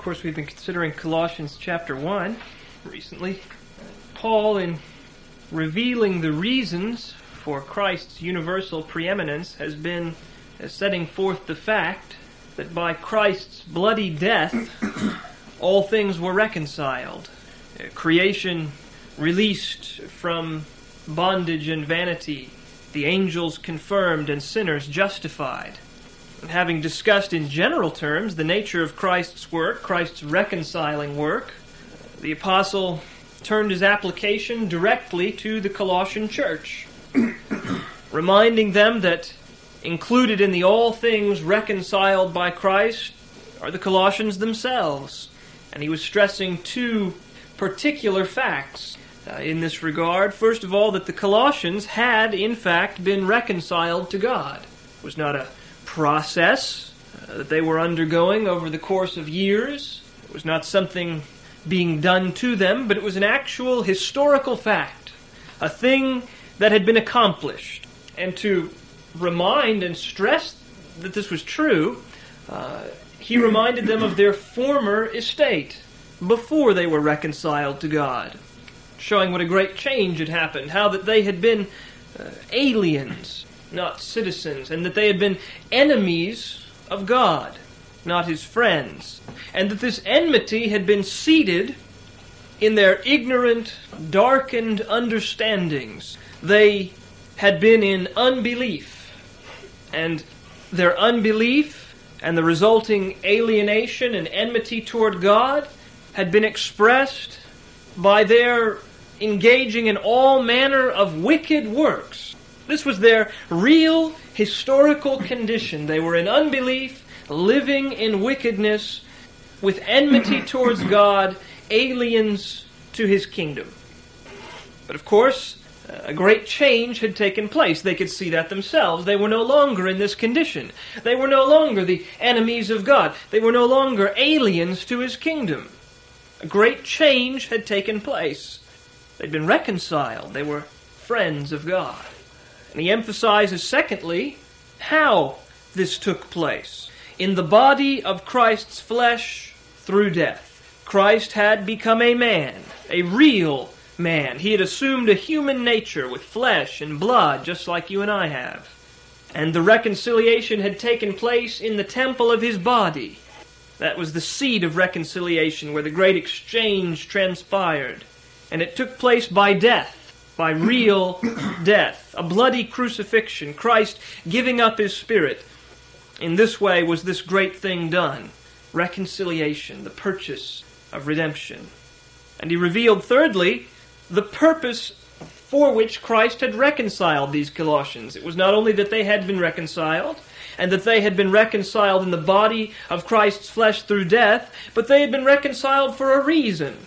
course, we've been considering Colossians chapter 1 recently. Paul, in revealing the reasons for Christ's universal preeminence, has been setting forth the fact that by Christ's bloody death, all things were reconciled. Uh, creation released from bondage and vanity, the angels confirmed and sinners justified having discussed in general terms the nature of Christ's work, Christ's reconciling work, the apostle turned his application directly to the Colossian church, reminding them that included in the all things reconciled by Christ are the Colossians themselves. And he was stressing two particular facts uh, in this regard. First of all, that the Colossians had, in fact, been reconciled to God. It was not a process uh, that they were undergoing over the course of years. It was not something being done to them, but it was an actual historical fact, a thing that had been accomplished. And to remind and stress that this was true, uh, he reminded them of their former estate before they were reconciled to God, showing what a great change had happened, how that they had been uh, aliens not citizens, and that they had been enemies of God, not his friends, and that this enmity had been seated in their ignorant, darkened understandings. They had been in unbelief, and their unbelief and the resulting alienation and enmity toward God had been expressed by their engaging in all manner of wicked works this was their real historical condition. They were in unbelief, living in wickedness, with enmity towards God, aliens to his kingdom. But of course, a great change had taken place. They could see that themselves. They were no longer in this condition. They were no longer the enemies of God. They were no longer aliens to his kingdom. A great change had taken place. They'd been reconciled. They were friends of God. And he emphasizes, secondly, how this took place. In the body of Christ's flesh through death. Christ had become a man, a real man. He had assumed a human nature with flesh and blood, just like you and I have. And the reconciliation had taken place in the temple of his body. That was the seed of reconciliation, where the great exchange transpired. And it took place by death by real death, a bloody crucifixion, Christ giving up his spirit. In this way was this great thing done reconciliation, the purchase of redemption. And he revealed, thirdly, the purpose for which Christ had reconciled these Colossians. It was not only that they had been reconciled, and that they had been reconciled in the body of Christ's flesh through death, but they had been reconciled for a reason.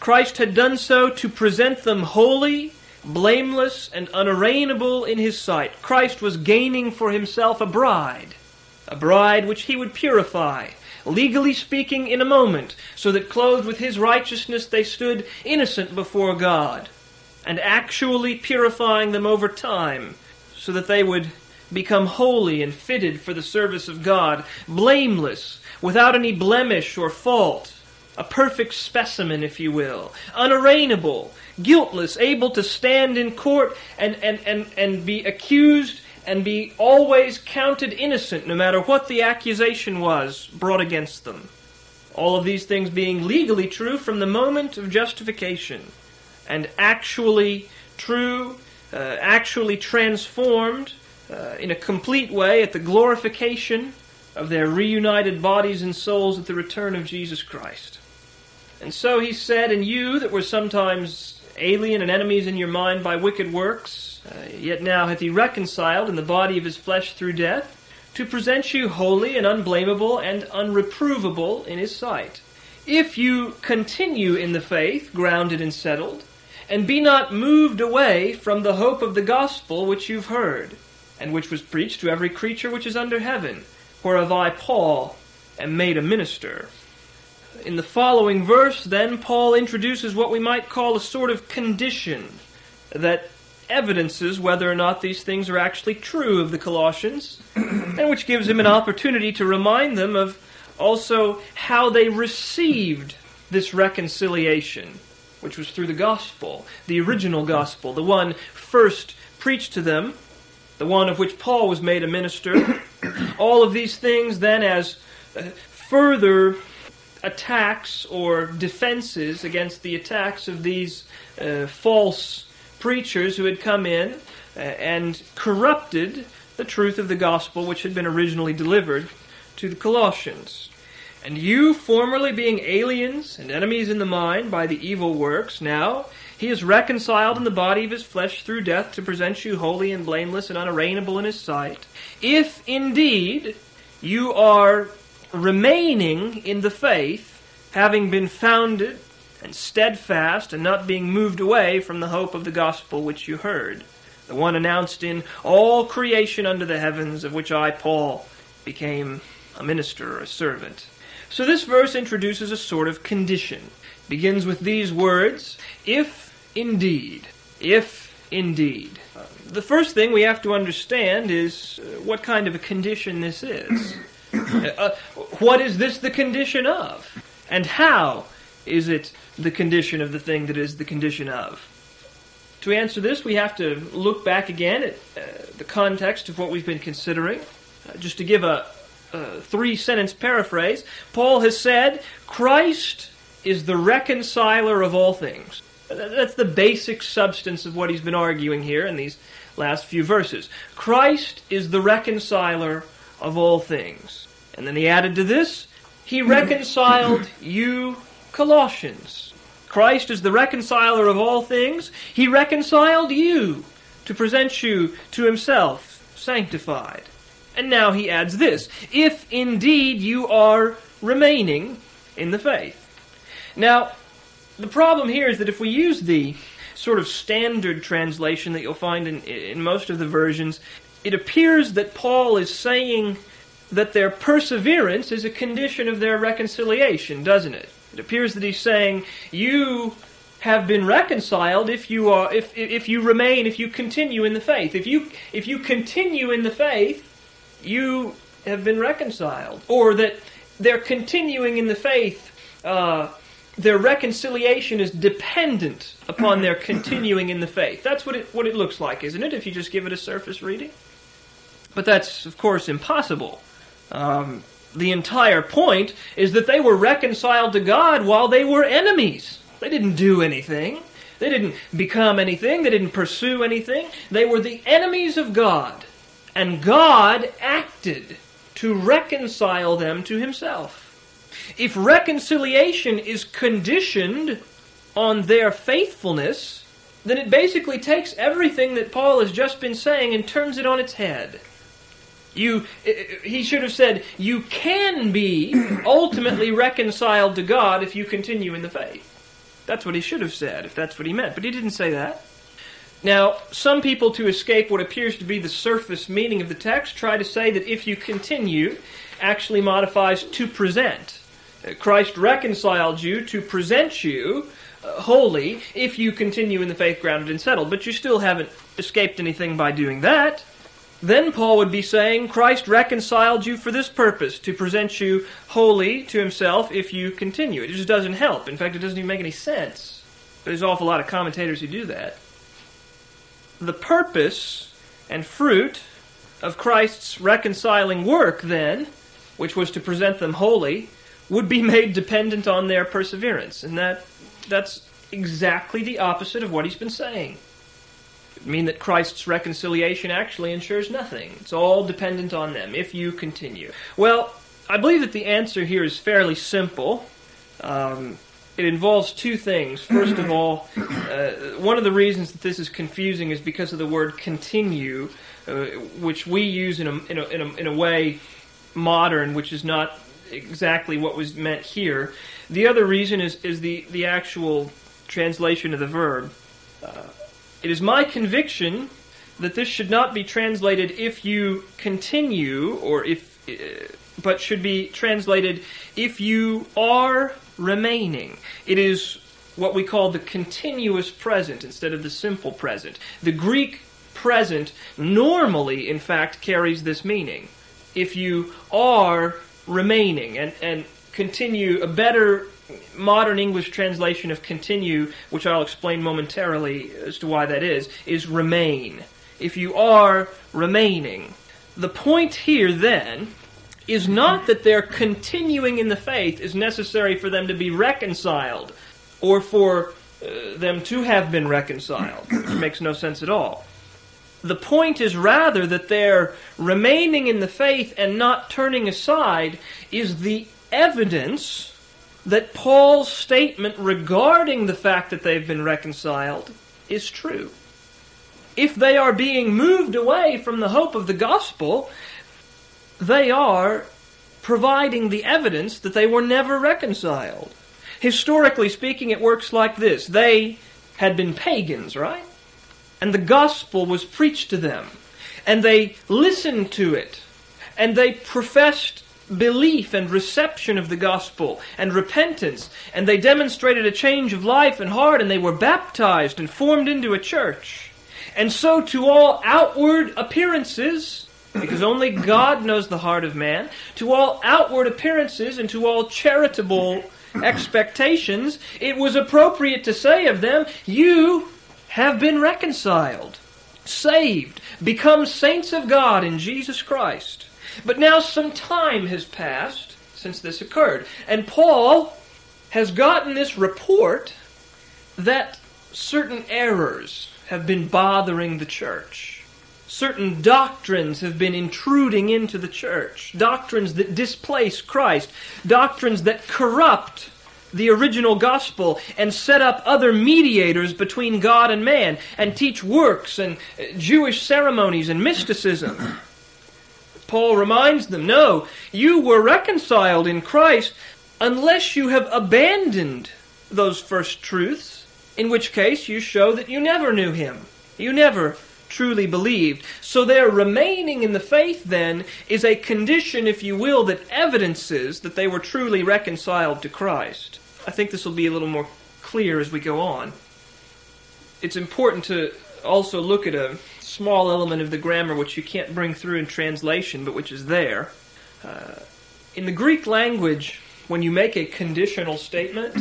Christ had done so to present them holy blameless and unarraignable in his sight. Christ was gaining for himself a bride, a bride which he would purify, legally speaking, in a moment, so that clothed with his righteousness they stood innocent before God, and actually purifying them over time, so that they would become holy and fitted for the service of God, blameless, without any blemish or fault, a perfect specimen, if you will, unarraignable, guiltless, able to stand in court and, and, and, and be accused and be always counted innocent, no matter what the accusation was brought against them. All of these things being legally true from the moment of justification, and actually true, uh, actually transformed uh, in a complete way at the glorification of their reunited bodies and souls at the return of Jesus Christ. And so he said, And you that were sometimes alien and enemies in your mind by wicked works, uh, yet now hath he reconciled in the body of his flesh through death, to present you holy and unblameable and unreprovable in his sight. If you continue in the faith, grounded and settled, and be not moved away from the hope of the gospel which you've heard, and which was preached to every creature which is under heaven, whereof I, Paul, am made a minister. In the following verse, then, Paul introduces what we might call a sort of condition that evidences whether or not these things are actually true of the Colossians, and which gives him an opportunity to remind them of also how they received this reconciliation, which was through the gospel, the original gospel, the one first preached to them, the one of which Paul was made a minister. All of these things then as uh, further attacks or defenses against the attacks of these uh, false preachers who had come in uh, and corrupted the truth of the gospel which had been originally delivered to the Colossians. And you, formerly being aliens and enemies in the mind by the evil works, now he is reconciled in the body of his flesh through death to present you holy and blameless and unarraignable in his sight. If indeed you are remaining in the faith, having been founded and steadfast, and not being moved away from the hope of the gospel which you heard, the one announced in all creation under the heavens, of which I, Paul, became a minister or a servant. So this verse introduces a sort of condition. It begins with these words, if indeed. If indeed. The first thing we have to understand is uh, what kind of a condition this is. Uh, what is this the condition of? And how is it the condition of the thing that is the condition of? To answer this, we have to look back again at uh, the context of what we've been considering. Uh, just to give a, a three sentence paraphrase, Paul has said, Christ is the reconciler of all things. That's the basic substance of what he's been arguing here in these last few verses. Christ is the reconciler of all things. And then he added to this, he reconciled you Colossians. Christ is the reconciler of all things. He reconciled you to present you to himself, sanctified. And now he adds this, if indeed you are remaining in the faith. Now, the problem here is that if we use the sort of standard translation that you'll find in, in most of the versions, it appears that Paul is saying that their perseverance is a condition of their reconciliation, doesn't it? It appears that he's saying, you have been reconciled if you are if if you remain if you continue in the faith if you if you continue in the faith you have been reconciled or that they're continuing in the faith uh, their reconciliation is dependent upon their continuing in the faith. That's what it, what it looks like, isn't it, if you just give it a surface reading? But that's, of course, impossible. Um, the entire point is that they were reconciled to God while they were enemies. They didn't do anything. They didn't become anything. They didn't pursue anything. They were the enemies of God. And God acted to reconcile them to Himself. If reconciliation is conditioned on their faithfulness, then it basically takes everything that Paul has just been saying and turns it on its head. You, eh, eh, he should have said, you can be ultimately reconciled to God if you continue in the faith. That's what he should have said, if that's what he meant. But he didn't say that. Now, some people, to escape what appears to be the surface meaning of the text, try to say that if you continue actually modifies to present. Uh, Christ reconciled you to present you uh, holy if you continue in the faith grounded and settled, but you still haven't escaped anything by doing that. Then Paul would be saying, Christ reconciled you for this purpose, to present you holy to himself if you continue. It just doesn't help. In fact, it doesn't even make any sense. There's an awful lot of commentators who do that. The purpose and fruit of Christ's reconciling work, then, which was to present them holy, would be made dependent on their perseverance. And that that's exactly the opposite of what he's been saying. Mean that Christ's reconciliation actually ensures nothing. It's all dependent on them, if you continue. Well, I believe that the answer here is fairly simple. Um, it involves two things. First of all, uh, one of the reasons that this is confusing is because of the word continue, uh, which we use in a, in a, in a, in a way modern, which is not exactly what was meant here. The other reason is, is the, the actual translation of the verb. Uh, it is my conviction that this should not be translated if you continue, or if, uh, but should be translated if you are remaining. It is what we call the continuous present instead of the simple present. The Greek present normally, in fact, carries this meaning. If you are remaining, and, and continue, a better modern English translation of continue, which I'll explain momentarily as to why that is, is remain. If you are remaining. The point here then is not that their continuing in the faith is necessary for them to be reconciled or for uh, them to have been reconciled, which makes no sense at all. The point is rather that their remaining in the faith and not turning aside is the evidence that Paul's statement regarding the fact that they've been reconciled is true. If they are being moved away from the hope of the gospel, they are providing the evidence that they were never reconciled. Historically speaking, it works like this. They had been pagans, right? And the gospel was preached to them. And they listened to it. And they professed belief and reception of the gospel and repentance. And they demonstrated a change of life and heart. And they were baptized and formed into a church. And so to all outward appearances, because only God knows the heart of man, to all outward appearances and to all charitable expectations, it was appropriate to say of them, You have been reconciled, saved, become saints of God in Jesus Christ. But now some time has passed since this occurred, and Paul has gotten this report that certain errors have been bothering the church certain doctrines have been intruding into the church. Doctrines that displace Christ. Doctrines that corrupt the original gospel and set up other mediators between God and man and teach works and uh, Jewish ceremonies and mysticism. Paul reminds them, no, you were reconciled in Christ unless you have abandoned those first truths, in which case you show that you never knew him. You never truly believed. So their remaining in the faith then is a condition, if you will, that evidences that they were truly reconciled to Christ. I think this will be a little more clear as we go on. It's important to also look at a small element of the grammar which you can't bring through in translation, but which is there. Uh, in the Greek language, when you make a conditional statement,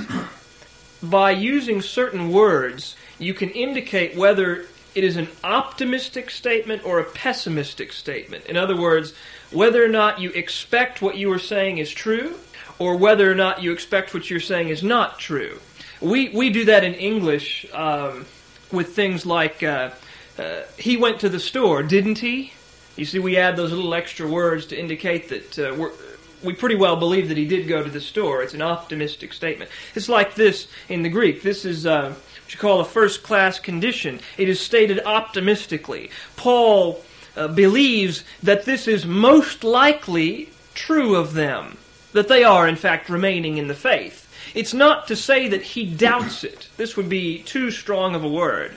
by using certain words, you can indicate whether it is an optimistic statement or a pessimistic statement. In other words, whether or not you expect what you are saying is true, or whether or not you expect what you're saying is not true. We, we do that in English um, with things like, uh, uh, he went to the store, didn't he? You see, we add those little extra words to indicate that uh, we pretty well believe that he did go to the store. It's an optimistic statement. It's like this in the Greek. This is uh, what you call a first class condition. It is stated optimistically. Paul uh, believes that this is most likely true of them, that they are, in fact, remaining in the faith. It's not to say that he doubts it. This would be too strong of a word.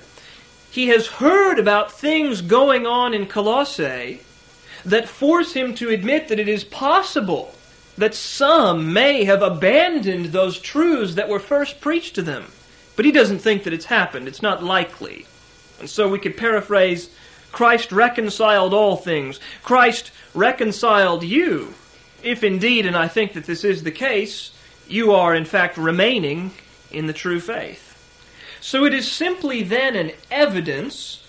He has heard about things going on in Colossae that force him to admit that it is possible that some may have abandoned those truths that were first preached to them. But he doesn't think that it's happened. It's not likely. And so we could paraphrase Christ reconciled all things. Christ reconciled you. If indeed, and I think that this is the case, you are in fact remaining in the true faith. So it is simply then an evidence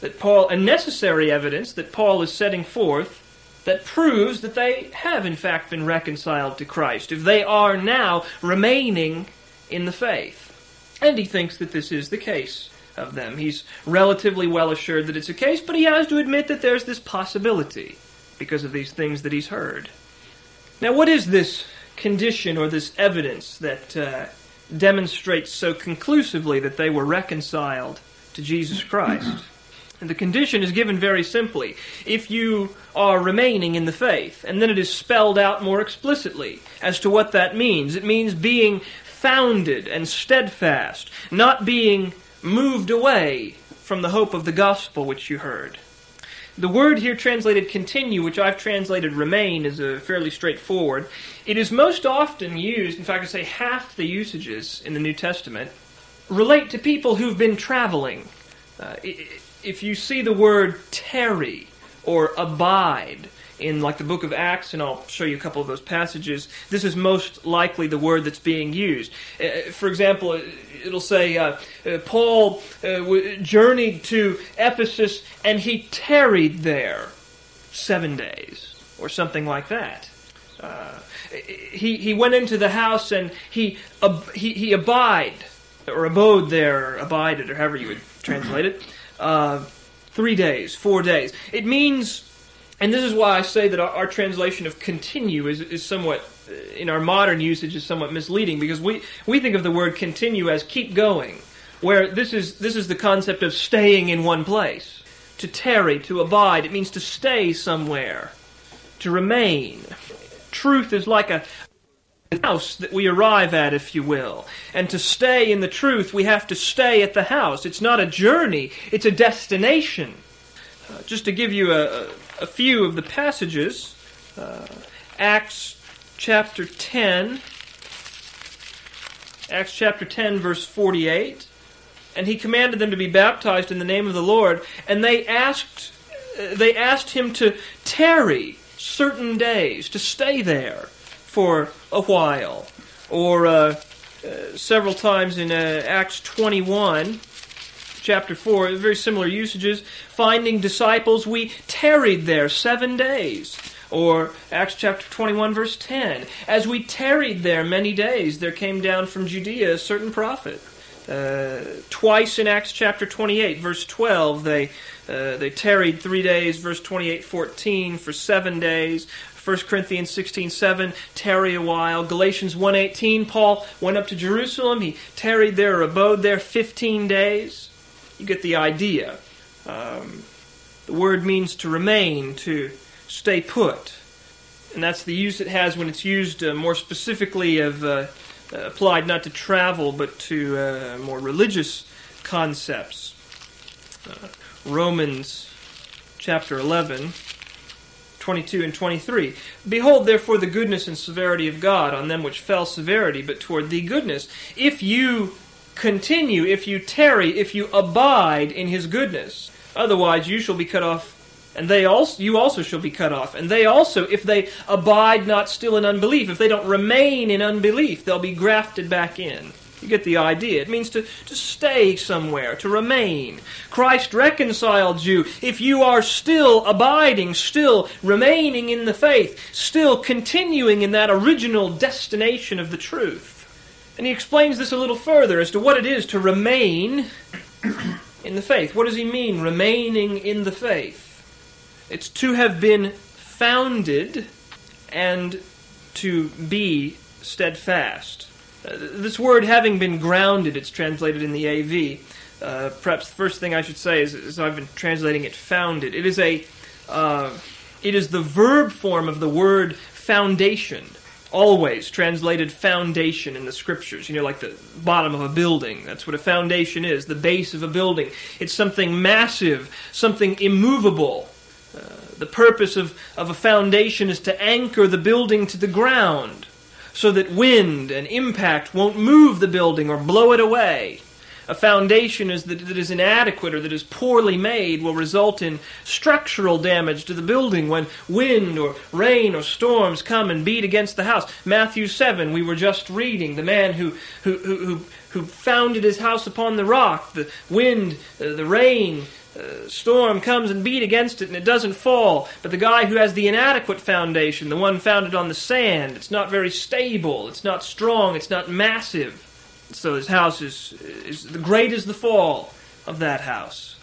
that Paul, a necessary evidence that Paul is setting forth that proves that they have in fact been reconciled to Christ, if they are now remaining in the faith. And he thinks that this is the case of them. He's relatively well assured that it's a case, but he has to admit that there's this possibility because of these things that he's heard. Now, what is this condition or this evidence that uh, demonstrates so conclusively that they were reconciled to Jesus Christ? And the condition is given very simply. If you are remaining in the faith, and then it is spelled out more explicitly as to what that means. It means being founded and steadfast, not being moved away from the hope of the gospel which you heard. The word here translated continue, which I've translated remain, is a fairly straightforward. It is most often used, in fact, I'd say half the usages in the New Testament, relate to people who've been traveling. Uh, if you see the word tarry or abide in like the book of Acts, and I'll show you a couple of those passages, this is most likely the word that's being used. Uh, for example, it'll say uh, uh, Paul uh, journeyed to Ephesus and he tarried there seven days, or something like that. Uh, he, he went into the house and he, he, he abide, or abode there, abided, or however you would translate it, uh, three days, four days. It means and this is why I say that our, our translation of continue is, is somewhat, uh, in our modern usage, is somewhat misleading because we, we think of the word continue as keep going, where this is, this is the concept of staying in one place. To tarry, to abide, it means to stay somewhere, to remain. Truth is like a, house that we arrive at, if you will. And to stay in the truth, we have to stay at the house. It's not a journey, it's a destination. Uh, just to give you a, a few of the passages. Uh, Acts chapter 10. Acts chapter 10, verse 48. And he commanded them to be baptized in the name of the Lord. And they asked, uh, they asked him to tarry certain days, to stay there for a while. Or uh, uh, several times in uh, Acts 21, chapter 4, very similar usages. Finding disciples, we tarried there seven days. Or Acts chapter 21, verse 10. As we tarried there many days, there came down from Judea a certain prophet. Uh, twice in Acts chapter 28, verse 12, they, uh, they tarried three days, verse 28, 14, for seven days. 1 Corinthians 16, 7, tarry a while. Galatians 1.18, Paul went up to Jerusalem. He tarried there or abode there 15 days. You get the idea. Um, the word means to remain, to stay put. And that's the use it has when it's used uh, more specifically of uh, applied not to travel but to uh, more religious concepts. Uh, Romans chapter 11, 22 and 23. Behold, therefore, the goodness and severity of God on them which fell severity, but toward thee goodness. If you continue, if you tarry, if you abide in his goodness. Otherwise, you shall be cut off, and they also, you also shall be cut off. And they also, if they abide not still in unbelief, if they don't remain in unbelief, they'll be grafted back in. You get the idea. It means to, to stay somewhere, to remain. Christ reconciled you. If you are still abiding, still remaining in the faith, still continuing in that original destination of the truth. And he explains this a little further as to what it is to remain in the faith. What does he mean, remaining in the faith? It's to have been founded and to be steadfast. Uh, this word having been grounded, it's translated in the AV. Uh, perhaps the first thing I should say is, is, I've been translating it founded. It is a, uh, it is the verb form of the word foundation always translated foundation in the scriptures. You know, like the bottom of a building. That's what a foundation is, the base of a building. It's something massive, something immovable. Uh, the purpose of, of a foundation is to anchor the building to the ground so that wind and impact won't move the building or blow it away. A foundation is that, that is inadequate or that is poorly made will result in structural damage to the building when wind or rain or storms come and beat against the house. Matthew 7, we were just reading, the man who, who, who, who founded his house upon the rock, the wind, uh, the rain, uh, storm comes and beat against it and it doesn't fall. But the guy who has the inadequate foundation, the one founded on the sand, it's not very stable, it's not strong, it's not massive. So his house is, is the great is the fall of that house.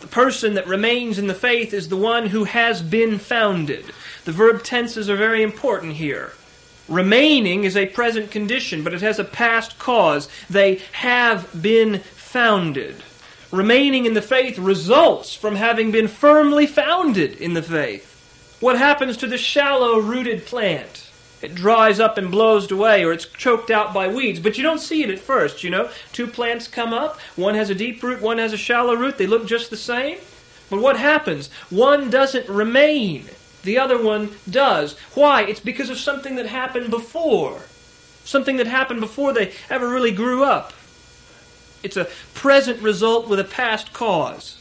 The person that remains in the faith is the one who has been founded. The verb tenses are very important here. Remaining is a present condition, but it has a past cause. They have been founded. Remaining in the faith results from having been firmly founded in the faith. What happens to the shallow rooted plant? It dries up and blows away or it's choked out by weeds. But you don't see it at first, you know. Two plants come up, one has a deep root, one has a shallow root. They look just the same. But what happens? One doesn't remain, the other one does. Why? It's because of something that happened before. Something that happened before they ever really grew up. It's a present result with a past cause.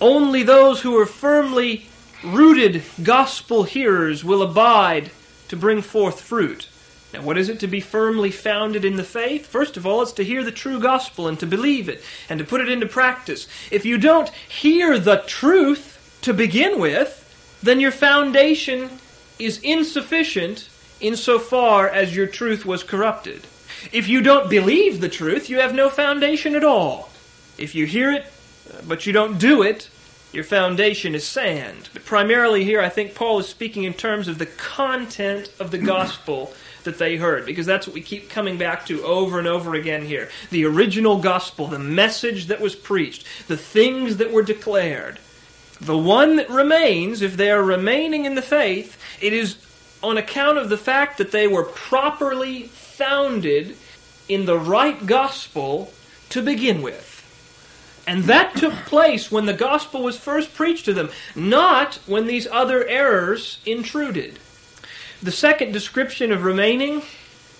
Only those who are firmly rooted gospel hearers will abide to bring forth fruit. Now, what is it to be firmly founded in the faith? First of all, it's to hear the true gospel and to believe it and to put it into practice. If you don't hear the truth to begin with, then your foundation is insufficient insofar as your truth was corrupted. If you don't believe the truth, you have no foundation at all. If you hear it, uh, but you don't do it, your foundation is sand. But primarily here, I think Paul is speaking in terms of the content of the gospel that they heard, because that's what we keep coming back to over and over again here. The original gospel, the message that was preached, the things that were declared. The one that remains, if they are remaining in the faith, it is on account of the fact that they were properly founded in the right gospel to begin with. And that took place when the gospel was first preached to them, not when these other errors intruded. The second description of remaining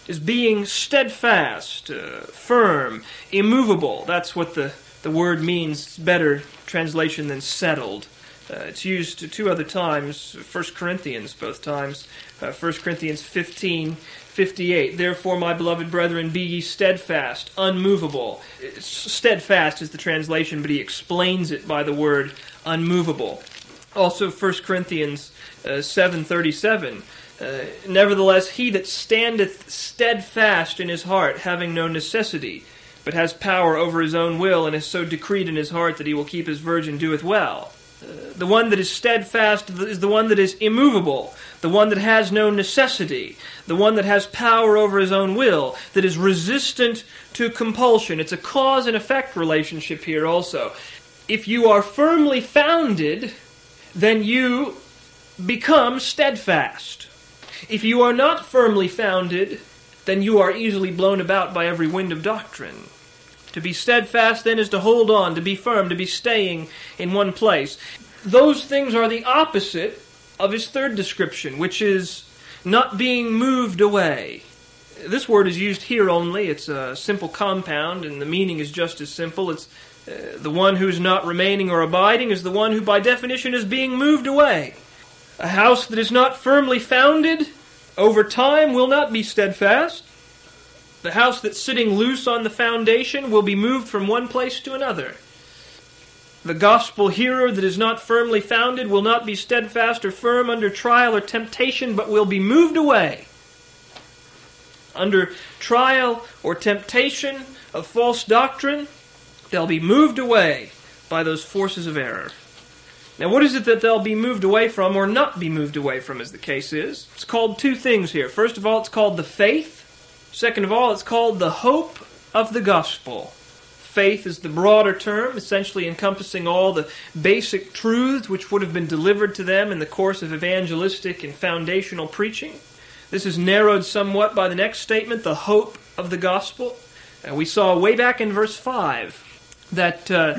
is being steadfast, uh, firm, immovable. That's what the, the word means, better translation than settled. Uh, it's used two other times, 1 Corinthians, both times. Uh, 1 Corinthians 15, 58. Therefore, my beloved brethren, be ye steadfast, unmovable. Steadfast is the translation, but he explains it by the word unmovable. Also, 1 Corinthians uh, 7.37. Uh, nevertheless, he that standeth steadfast in his heart, having no necessity, but has power over his own will, and is so decreed in his heart that he will keep his virgin, doeth well. The one that is steadfast is the one that is immovable, the one that has no necessity, the one that has power over his own will, that is resistant to compulsion. It's a cause and effect relationship here also. If you are firmly founded, then you become steadfast. If you are not firmly founded, then you are easily blown about by every wind of doctrine. To be steadfast, then, is to hold on, to be firm, to be staying in one place. Those things are the opposite of his third description, which is not being moved away. This word is used here only. It's a simple compound, and the meaning is just as simple. It's uh, the one who's not remaining or abiding is the one who, by definition, is being moved away. A house that is not firmly founded over time will not be steadfast. The house that's sitting loose on the foundation will be moved from one place to another. The gospel hearer that is not firmly founded will not be steadfast or firm under trial or temptation, but will be moved away. Under trial or temptation of false doctrine, they'll be moved away by those forces of error. Now, what is it that they'll be moved away from or not be moved away from, as the case is? It's called two things here. First of all, it's called the faith. Second of all, it's called the hope of the gospel. Faith is the broader term, essentially encompassing all the basic truths which would have been delivered to them in the course of evangelistic and foundational preaching. This is narrowed somewhat by the next statement, the hope of the gospel. And we saw way back in verse 5 that uh,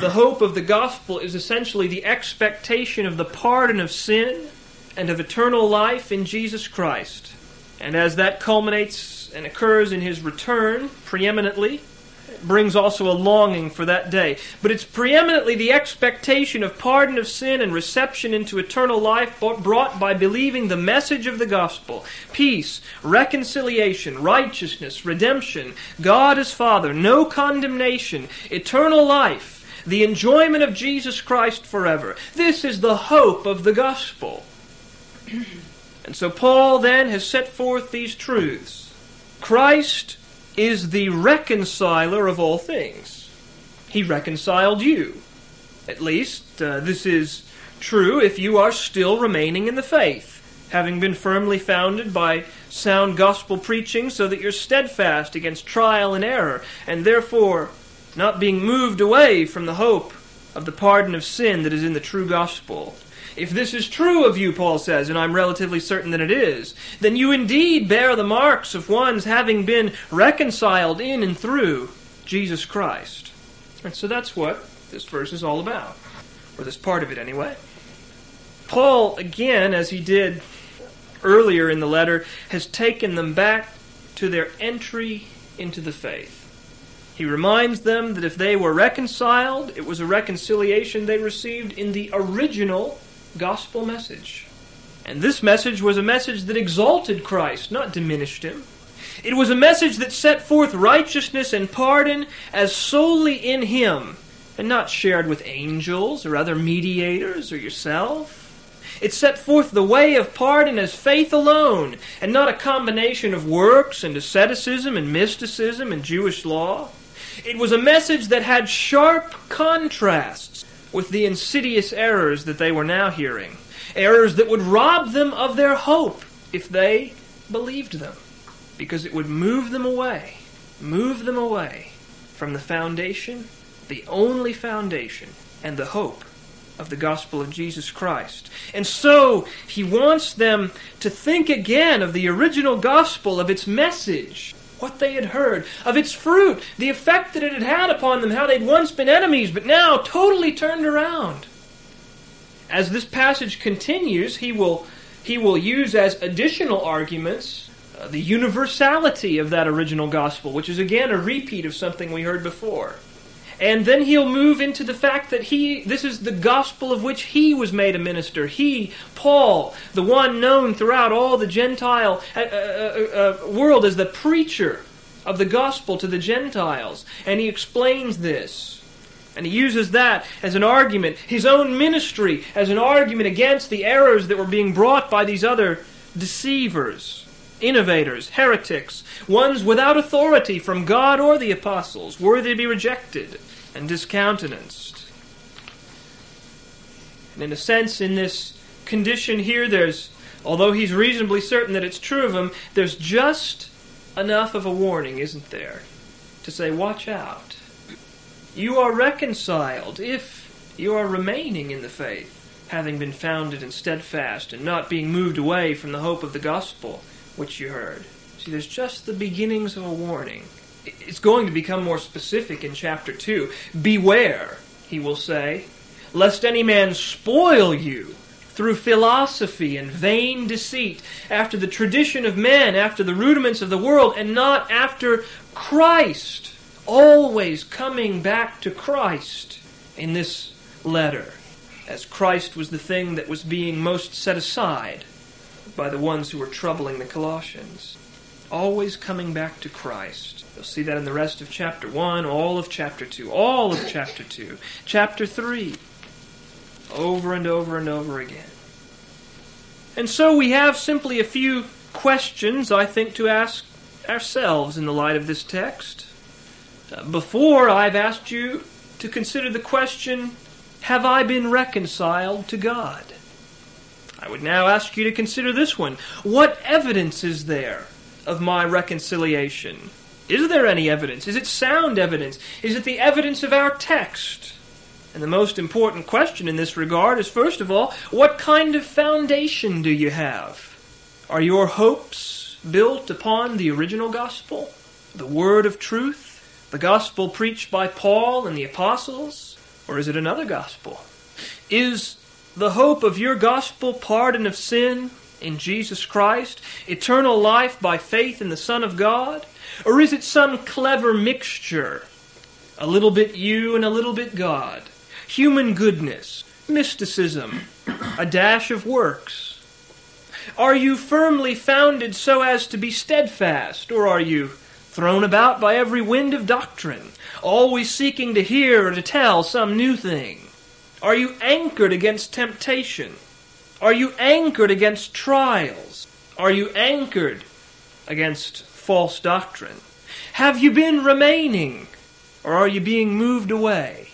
the hope of the gospel is essentially the expectation of the pardon of sin and of eternal life in Jesus Christ. And as that culminates and occurs in his return preeminently, brings also a longing for that day. But it's preeminently the expectation of pardon of sin and reception into eternal life brought by believing the message of the gospel peace, reconciliation, righteousness, redemption, God as Father, no condemnation, eternal life. The enjoyment of Jesus Christ forever. This is the hope of the gospel. And so Paul then has set forth these truths. Christ is the reconciler of all things. He reconciled you. At least, uh, this is true if you are still remaining in the faith, having been firmly founded by sound gospel preaching, so that you're steadfast against trial and error, and therefore not being moved away from the hope of the pardon of sin that is in the true gospel. If this is true of you, Paul says, and I'm relatively certain that it is, then you indeed bear the marks of ones having been reconciled in and through Jesus Christ. And so that's what this verse is all about, or this part of it anyway. Paul, again, as he did earlier in the letter, has taken them back to their entry into the faith. He reminds them that if they were reconciled, it was a reconciliation they received in the original gospel message. And this message was a message that exalted Christ, not diminished him. It was a message that set forth righteousness and pardon as solely in him, and not shared with angels or other mediators or yourself. It set forth the way of pardon as faith alone, and not a combination of works and asceticism and mysticism and Jewish law. It was a message that had sharp contrasts with the insidious errors that they were now hearing, errors that would rob them of their hope if they believed them, because it would move them away, move them away from the foundation, the only foundation, and the hope of the gospel of Jesus Christ. And so he wants them to think again of the original gospel, of its message, what they had heard, of its fruit, the effect that it had had upon them, how they'd once been enemies, but now totally turned around. As this passage continues, he will, he will use as additional arguments uh, the universality of that original gospel, which is again a repeat of something we heard before. And then he'll move into the fact that he, this is the gospel of which he was made a minister. He, Paul, the one known throughout all the Gentile uh, uh, uh, uh, world as the preacher of the gospel to the Gentiles. And he explains this. And he uses that as an argument, his own ministry as an argument against the errors that were being brought by these other deceivers innovators, heretics, ones without authority from God or the apostles, worthy to be rejected and discountenanced. And in a sense, in this condition here, there's, although he's reasonably certain that it's true of him, there's just enough of a warning, isn't there? To say, watch out. You are reconciled if you are remaining in the faith, having been founded and steadfast, and not being moved away from the hope of the gospel which you heard. See, there's just the beginnings of a warning it's going to become more specific in chapter 2. Beware, he will say, lest any man spoil you through philosophy and vain deceit, after the tradition of men, after the rudiments of the world, and not after Christ. Always coming back to Christ in this letter, as Christ was the thing that was being most set aside by the ones who were troubling the Colossians. Always coming back to Christ. You'll see that in the rest of chapter 1, all of chapter 2, all of chapter 2, chapter 3, over and over and over again. And so we have simply a few questions, I think, to ask ourselves in the light of this text. Uh, before, I've asked you to consider the question Have I been reconciled to God? I would now ask you to consider this one What evidence is there of my reconciliation? Is there any evidence? Is it sound evidence? Is it the evidence of our text? And the most important question in this regard is first of all, what kind of foundation do you have? Are your hopes built upon the original gospel, the word of truth, the gospel preached by Paul and the apostles? Or is it another gospel? Is the hope of your gospel pardon of sin in Jesus Christ, eternal life by faith in the Son of God? Or is it some clever mixture? A little bit you and a little bit God. Human goodness, mysticism, a dash of works. Are you firmly founded so as to be steadfast, or are you thrown about by every wind of doctrine, always seeking to hear or to tell some new thing? Are you anchored against temptation? Are you anchored against trials? Are you anchored against false doctrine? Have you been remaining, or are you being moved away?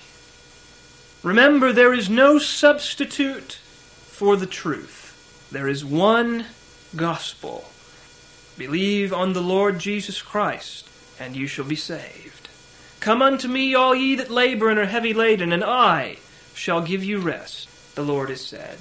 Remember, there is no substitute for the truth. There is one gospel. Believe on the Lord Jesus Christ, and you shall be saved. Come unto me, all ye that labor and are heavy laden, and I shall give you rest, the Lord has said.